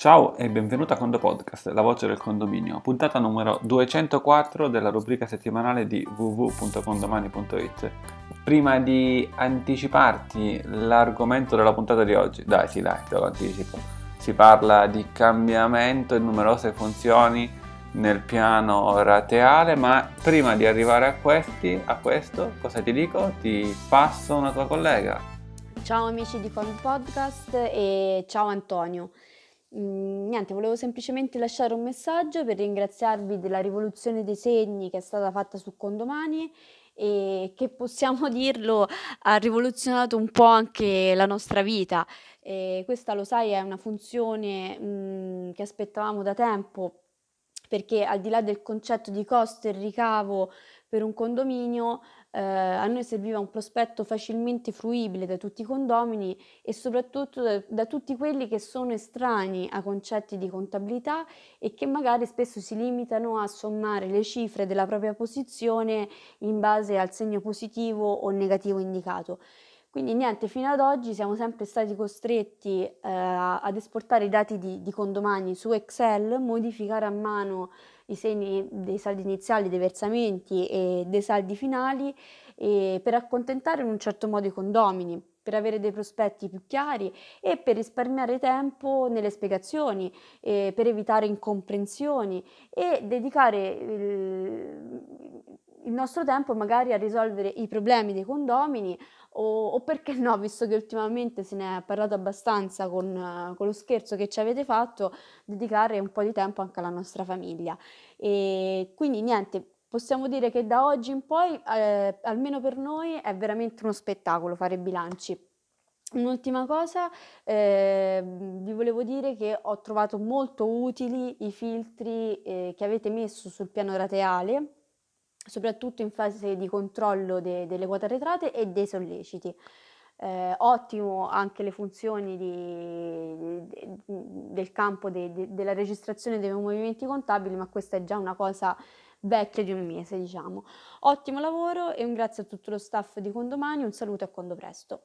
Ciao e benvenuto a Condo Podcast, la voce del condominio, puntata numero 204 della rubrica settimanale di www.condomani.it. Prima di anticiparti l'argomento della puntata di oggi, dai sì dai, te lo anticipo, si parla di cambiamento in numerose funzioni nel piano rateale, ma prima di arrivare a, questi, a questo, cosa ti dico? Ti passo una tua collega. Ciao amici di Condo Podcast e ciao Antonio. Mm, niente, volevo semplicemente lasciare un messaggio per ringraziarvi della rivoluzione dei segni che è stata fatta su Condomani e che possiamo dirlo ha rivoluzionato un po' anche la nostra vita. E questa lo sai è una funzione mm, che aspettavamo da tempo perché al di là del concetto di costo e ricavo per un condominio, eh, a noi serviva un prospetto facilmente fruibile da tutti i condomini e soprattutto da, da tutti quelli che sono estranei a concetti di contabilità e che magari spesso si limitano a sommare le cifre della propria posizione in base al segno positivo o negativo indicato. Quindi niente, fino ad oggi siamo sempre stati costretti eh, ad esportare i dati di, di condomani su Excel, modificare a mano i segni dei saldi iniziali, dei versamenti e dei saldi finali per accontentare in un certo modo i condomini, per avere dei prospetti più chiari e per risparmiare tempo nelle spiegazioni, per evitare incomprensioni e dedicare il, il nostro tempo magari a risolvere i problemi dei condomini o, o, perché no, visto che ultimamente se ne è parlato abbastanza con, con, lo scherzo che ci avete fatto, dedicare un po' di tempo anche alla nostra famiglia. E quindi niente, possiamo dire che da oggi in poi, eh, almeno per noi, è veramente uno spettacolo fare bilanci. Un'ultima cosa, eh, vi volevo dire che ho trovato molto utili i filtri eh, che avete messo sul piano rateale soprattutto in fase di controllo de- delle quote arretrate e dei solleciti. Eh, ottimo anche le funzioni di, de, del campo de, della registrazione dei movimenti contabili, ma questa è già una cosa vecchia di un mese, diciamo. Ottimo lavoro e un grazie a tutto lo staff di Condomani, un saluto e a quando presto.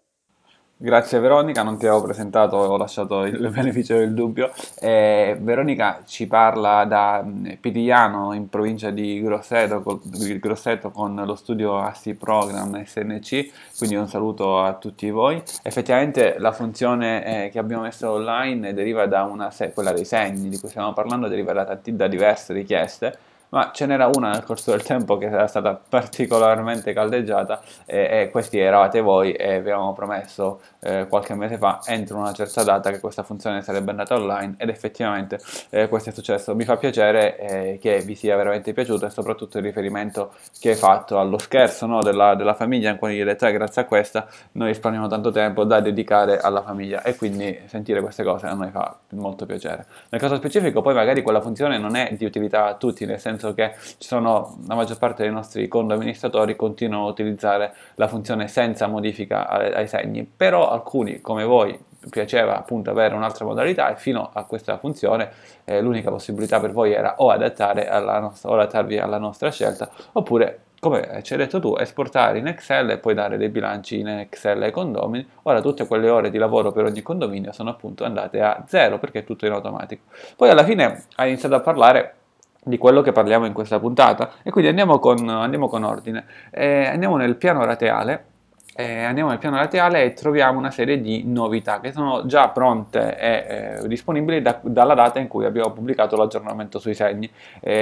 Grazie Veronica, non ti avevo presentato, ho lasciato il beneficio del dubbio. Eh, Veronica ci parla da mm, Pidigliano in provincia di Grosseto, col, Grosseto con lo studio ASI Program SNC, quindi un saluto a tutti voi. Effettivamente la funzione eh, che abbiamo messo online deriva da una, quella dei segni di cui stiamo parlando, deriva da, da diverse richieste ma ce n'era una nel corso del tempo che era stata particolarmente caldeggiata e, e questi eravate voi e vi avevamo promesso eh, qualche mese fa entro una certa data che questa funzione sarebbe andata online ed effettivamente eh, questo è successo. Mi fa piacere eh, che vi sia veramente piaciuto e soprattutto il riferimento che hai fatto allo scherzo no, della, della, famiglia in cui detto grazie a questa noi risparmiamo tanto tempo da dedicare alla famiglia e quindi sentire queste cose a noi fa molto piacere. Nel caso specifico poi magari quella funzione non è di utilità a tutti, nel senso senso che sono, la maggior parte dei nostri conto amministratori continuano a utilizzare la funzione senza modifica ai, ai segni, però alcuni come voi piaceva appunto avere un'altra modalità e fino a questa funzione eh, l'unica possibilità per voi era o adattare alla nostra, o adattarvi alla nostra scelta oppure come ci hai detto tu, esportare in Excel e poi dare dei bilanci in Excel ai condomini. Ora tutte quelle ore di lavoro per ogni condominio sono appunto andate a zero perché è tutto in automatico. Poi alla fine hai iniziato a parlare di quello che parliamo in questa puntata e quindi andiamo con, andiamo con ordine. Eh, andiamo nel piano rateale. Eh, andiamo nel piano rateale e troviamo una serie di novità che sono già pronte e eh, disponibili da, dalla data in cui abbiamo pubblicato l'aggiornamento sui segni.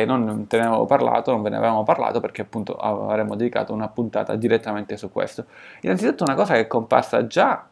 non te ne avevo parlato, non ve ne avevamo parlato perché appunto avremmo dedicato una puntata direttamente su questo. Innanzitutto una cosa che è comparsa già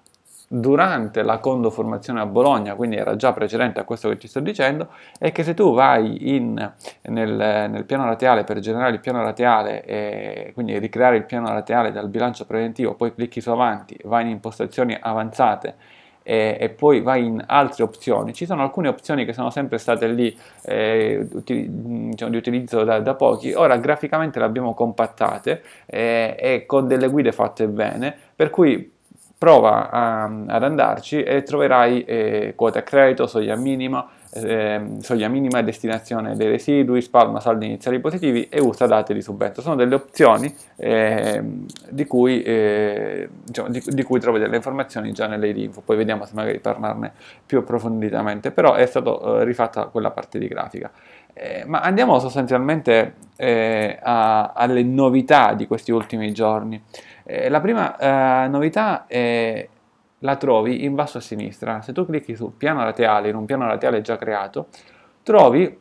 durante la condoformazione a Bologna, quindi era già precedente a questo che ti sto dicendo, è che se tu vai in, nel, nel, piano rateale per generare il piano rateale e quindi ricreare il piano rateale dal bilancio preventivo, poi clicchi su avanti, vai in impostazioni avanzate e, e, poi vai in altre opzioni. Ci sono alcune opzioni che sono sempre state lì eh, uti, diciamo, di utilizzo da, da, pochi, ora graficamente le abbiamo compattate eh, e con delle guide fatte bene, per cui prova a, ad andarci e troverai eh, quota a credito, soglia minima, eh, soglia minima destinazione dei residui, spalma saldi iniziali positivi e usa date di subentro. Sono delle opzioni eh, di, cui, eh, diciamo, di, di, cui, trovi delle informazioni già nelle info, poi vediamo se magari parlarne più approfonditamente, però è stata eh, rifatta quella parte di grafica. Eh, ma andiamo sostanzialmente a, alle novità di questi ultimi giorni. Eh, la prima eh, novità è, la trovi in basso a sinistra. Se tu clicchi su piano laterale, in un piano laterale già creato, trovi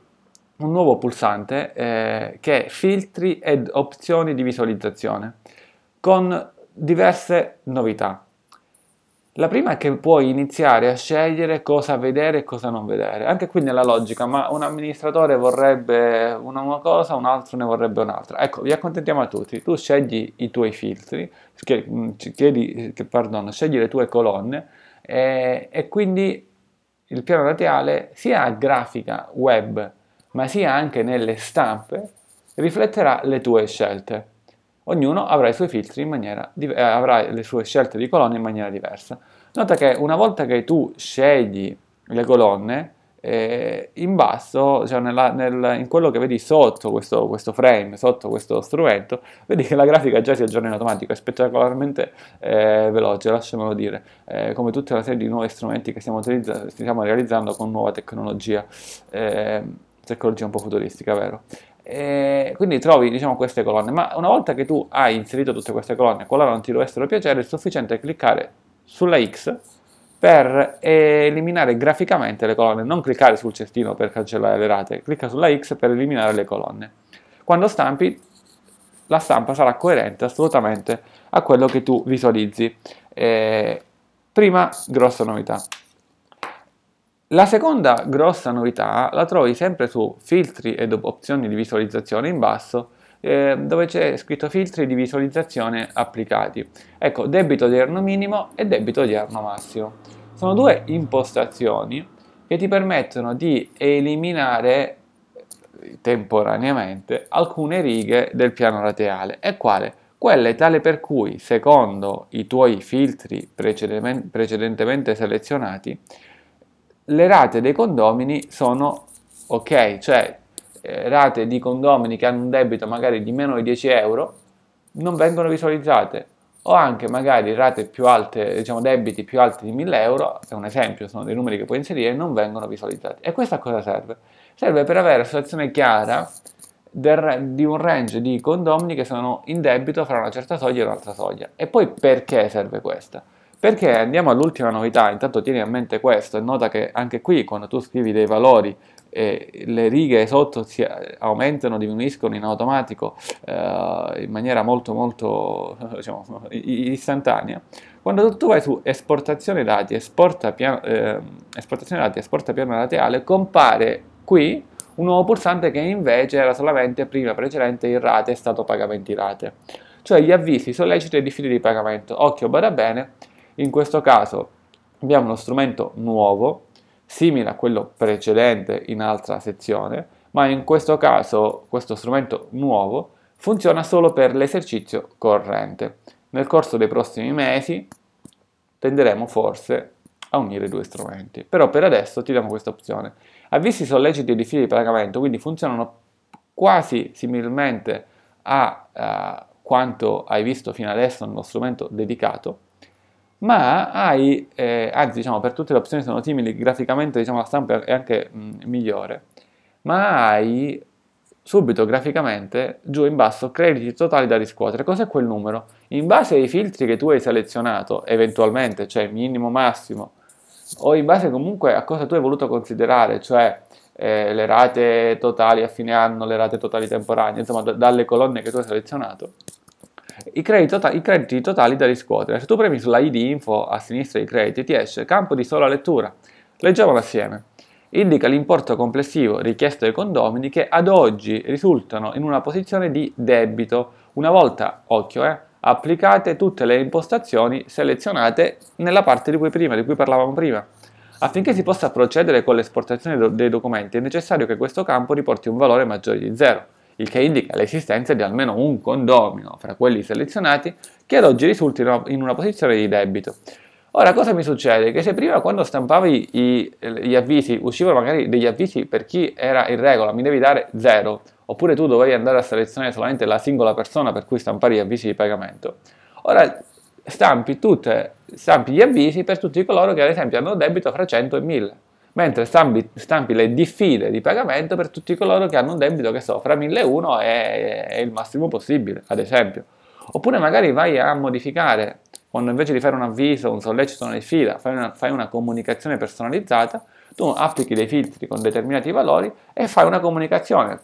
un nuovo pulsante eh, che è filtri ed opzioni di visualizzazione con diverse novità. La prima è che puoi iniziare a scegliere cosa vedere e cosa non vedere. Anche qui nella logica, ma un amministratore vorrebbe una, cosa, un altro ne vorrebbe un'altra. Ecco, vi accontentiamo a tutti. Tu scegli i tuoi filtri, mm, chiedi, che, pardon, scegli le tue colonne e, e quindi il piano radiale sia a grafica web, ma sia anche nelle stampe, rifletterà le tue scelte ognuno avrà i suoi filtri in maniera eh, avrà le sue scelte di colonne in maniera diversa. Nota che una volta che tu scegli le colonne, eh, in basso, cioè nella, nel, in quello che vedi sotto questo, questo, frame, sotto questo strumento, vedi che la grafica già si aggiorna in automatico, è spettacolarmente eh, veloce, lasciamelo dire, eh, come tutta una serie di nuovi strumenti che stiamo, stiamo realizzando con nuova tecnologia, eh, tecnologia un po' futuristica, vero? E quindi trovi diciamo, queste colonne, ma una volta che tu hai inserito tutte queste colonne, qualora non ti dovessero piacere, è sufficiente cliccare sulla X per eliminare graficamente le colonne, non cliccare sul cestino per cancellare le rate, clicca sulla X per eliminare le colonne. Quando stampi, la stampa sarà coerente assolutamente a quello che tu visualizzi. Eh, prima, grossa novità. La seconda grossa novità la trovi sempre su filtri ed opzioni di visualizzazione in basso eh, dove c'è scritto filtri di visualizzazione applicati. Ecco, debito odierno minimo e debito odierno massimo. Sono due impostazioni che ti permettono di eliminare temporaneamente alcune righe del piano laterale. E quale? Quelle tale per cui, secondo i tuoi filtri precedentemente selezionati, le rate dei condomini sono ok, cioè eh, rate di condomini che hanno un debito magari di meno di 10 euro non vengono visualizzate o anche magari rate più alte, diciamo debiti più alti di 1000 euro, è un esempio, sono dei numeri che puoi inserire, non vengono visualizzati. E questo a cosa serve? Serve per avere una situazione chiara del, di un range di condomini che sono in debito fra una certa soglia e un'altra soglia. E poi perché serve questa? Perché andiamo all'ultima novità, intanto tieni a mente questo e nota che anche qui quando tu scrivi dei valori eh, le righe sotto si aumentano, diminuiscono in automatico eh, in maniera molto molto diciamo, istantanea. Quando tu vai su esportazione dati, esporta piano, eh, esportazione dati, esporta piano laterale, compare qui un nuovo pulsante che invece era solamente prima precedente in rate e stato pagamenti rate. Cioè gli avvisi solleciti e diffidi di pagamento. Occhio, bada bene, in questo caso abbiamo uno strumento nuovo, simile a quello precedente in altra sezione, ma in questo caso questo strumento nuovo funziona solo per l'esercizio corrente. Nel corso dei prossimi mesi tenderemo forse a unire i due strumenti, però per adesso ti diamo questa opzione. Avvisi solleciti di fili di pagamento, quindi funzionano quasi similmente a uh, quanto hai visto fino adesso nello strumento dedicato, ma hai, eh, anzi diciamo per tutte le opzioni sono simili, graficamente diciamo la stampa è anche mh, migliore, ma hai subito graficamente giù in basso crediti totali da riscuotere. Cos'è quel numero? In base ai filtri che tu hai selezionato, eventualmente, cioè minimo, massimo, o in base comunque a cosa tu hai voluto considerare, cioè eh, le rate totali a fine anno, le rate totali temporanee, insomma d- dalle colonne che tu hai selezionato, i crediti, totali, i crediti totali da riscuotere. Se tu premi sulla ID info a sinistra dei crediti ti esce campo di sola lettura. Leggiamolo assieme. Indica l'importo complessivo richiesto ai condomini che ad oggi risultano in una posizione di debito, una volta, occhio, eh, applicate tutte le impostazioni selezionate nella parte di cui, prima, di cui parlavamo prima. Affinché si possa procedere con l'esportazione dei documenti è necessario che questo campo riporti un valore maggiore di 0. Il che indica l'esistenza di almeno un condomino fra quelli selezionati che ad oggi risultino in una posizione di debito. Ora, cosa mi succede? Che se prima quando stampavi i, gli avvisi, uscivano magari degli avvisi per chi era in regola, mi devi dare zero, oppure tu dovevi andare a selezionare solamente la singola persona per cui stampare gli avvisi di pagamento, ora stampi, tutte, stampi gli avvisi per tutti coloro che ad esempio hanno debito fra 100 e 1000 mentre stampi, stampi, le diffide di pagamento per tutti coloro che hanno un debito che so, fra 1001 e, e il massimo possibile, ad esempio. Oppure magari vai a modificare quando invece di fare un avviso, un sollecito, una diffida, fai una, fai una comunicazione personalizzata, tu applichi dei filtri con determinati valori e fai una comunicazione.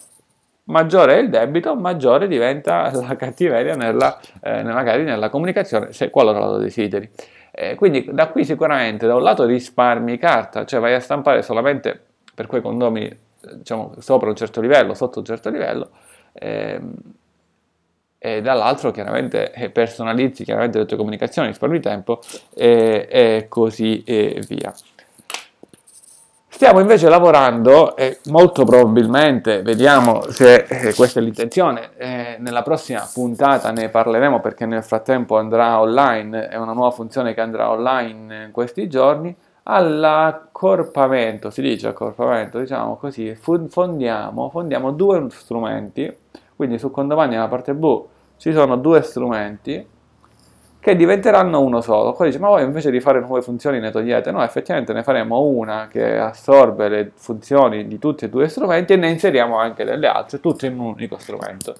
Maggiore è il debito, maggiore diventa la cattiveria nella, eh, magari nella comunicazione, se qualora lo desideri. Eh, quindi da qui sicuramente da un lato risparmi carta, cioè vai a stampare solamente per quei condomini diciamo, sopra un certo livello, sotto un certo livello, ehm, e dall'altro chiaramente eh, personalizzi chiaramente le tue comunicazioni, risparmi tempo e, e così e via. Stiamo invece lavorando e molto probabilmente, vediamo se eh, questa è l'intenzione, eh, nella prossima puntata ne parleremo perché nel frattempo andrà online, è una nuova funzione che andrà online in questi giorni, all'accorpamento, si dice accorpamento, diciamo così, fondiamo, fondiamo due strumenti, quindi su condomani nella parte B ci sono due strumenti che diventeranno uno solo. Poi dice, ma voi invece di fare nuove funzioni ne togliete? No, effettivamente ne faremo una che assorbe le funzioni di tutti e due gli strumenti e ne inseriamo anche delle altre, tutte in un unico strumento.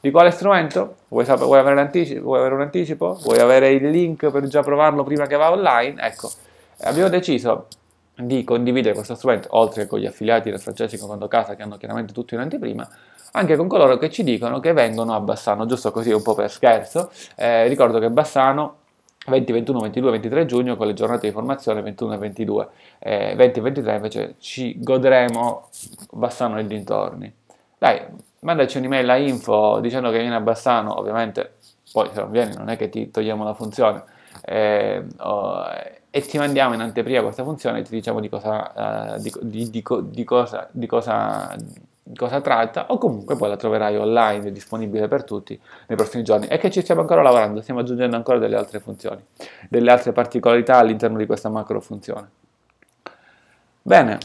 Di quale strumento? Vuoi, sapere, vuoi, avere, vuoi avere un anticipo? Vuoi avere il link per già provarlo prima che va online? Ecco, abbiamo deciso di condividere questo strumento, oltre che con gli affiliati del Francesco Quando Casa, che hanno chiaramente tutto in anteprima, anche con coloro che ci dicono che vengono a Bassano, giusto così un po' per scherzo. Eh, ricordo che Bassano 20, 21, 22, 23 giugno con le giornate di formazione 21 e 22, eh, 20 e 23 invece ci godremo Bassano e dintorni. Dai, mandaci un'email a info dicendo che vieni a Bassano, ovviamente poi se non vieni non è che ti togliamo la funzione, eh, oh, e ti mandiamo in anteprima questa funzione e ti diciamo di cosa, uh, di, di, di, cosa, cosa cosa tratta o comunque poi la troverai online disponibile per tutti nei prossimi giorni. E che ci stiamo ancora lavorando, stiamo aggiungendo ancora delle altre funzioni, delle altre particolarità all'interno di questa macro funzione. Bene,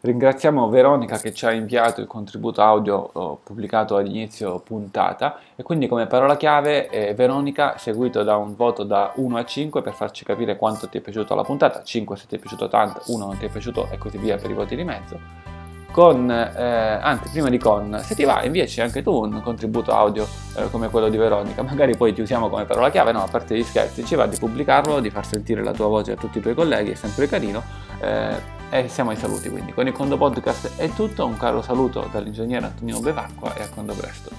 ringraziamo Veronica che ci ha inviato il contributo audio pubblicato all'inizio puntata. E quindi come parola chiave eh, Veronica seguito da un voto da 1 a 5 per farci capire quanto ti è piaciuta la puntata, 5 se ti è piaciuto tanto, 1 non ti è piaciuto e così via per i voti di mezzo con, eh, anzi prima di con, se ti va inviaci anche tu un contributo audio eh, come quello di Veronica, magari poi ti usiamo come parola chiave, no, a parte gli scherzi, ci va di pubblicarlo, di far sentire la tua voce a tutti i tuoi colleghi, è sempre carino. Eh, e siamo ai saluti quindi. Con il Condo Podcast è tutto, un caro saluto dall'ingegnere Antonino Bevacqua e a quando presto.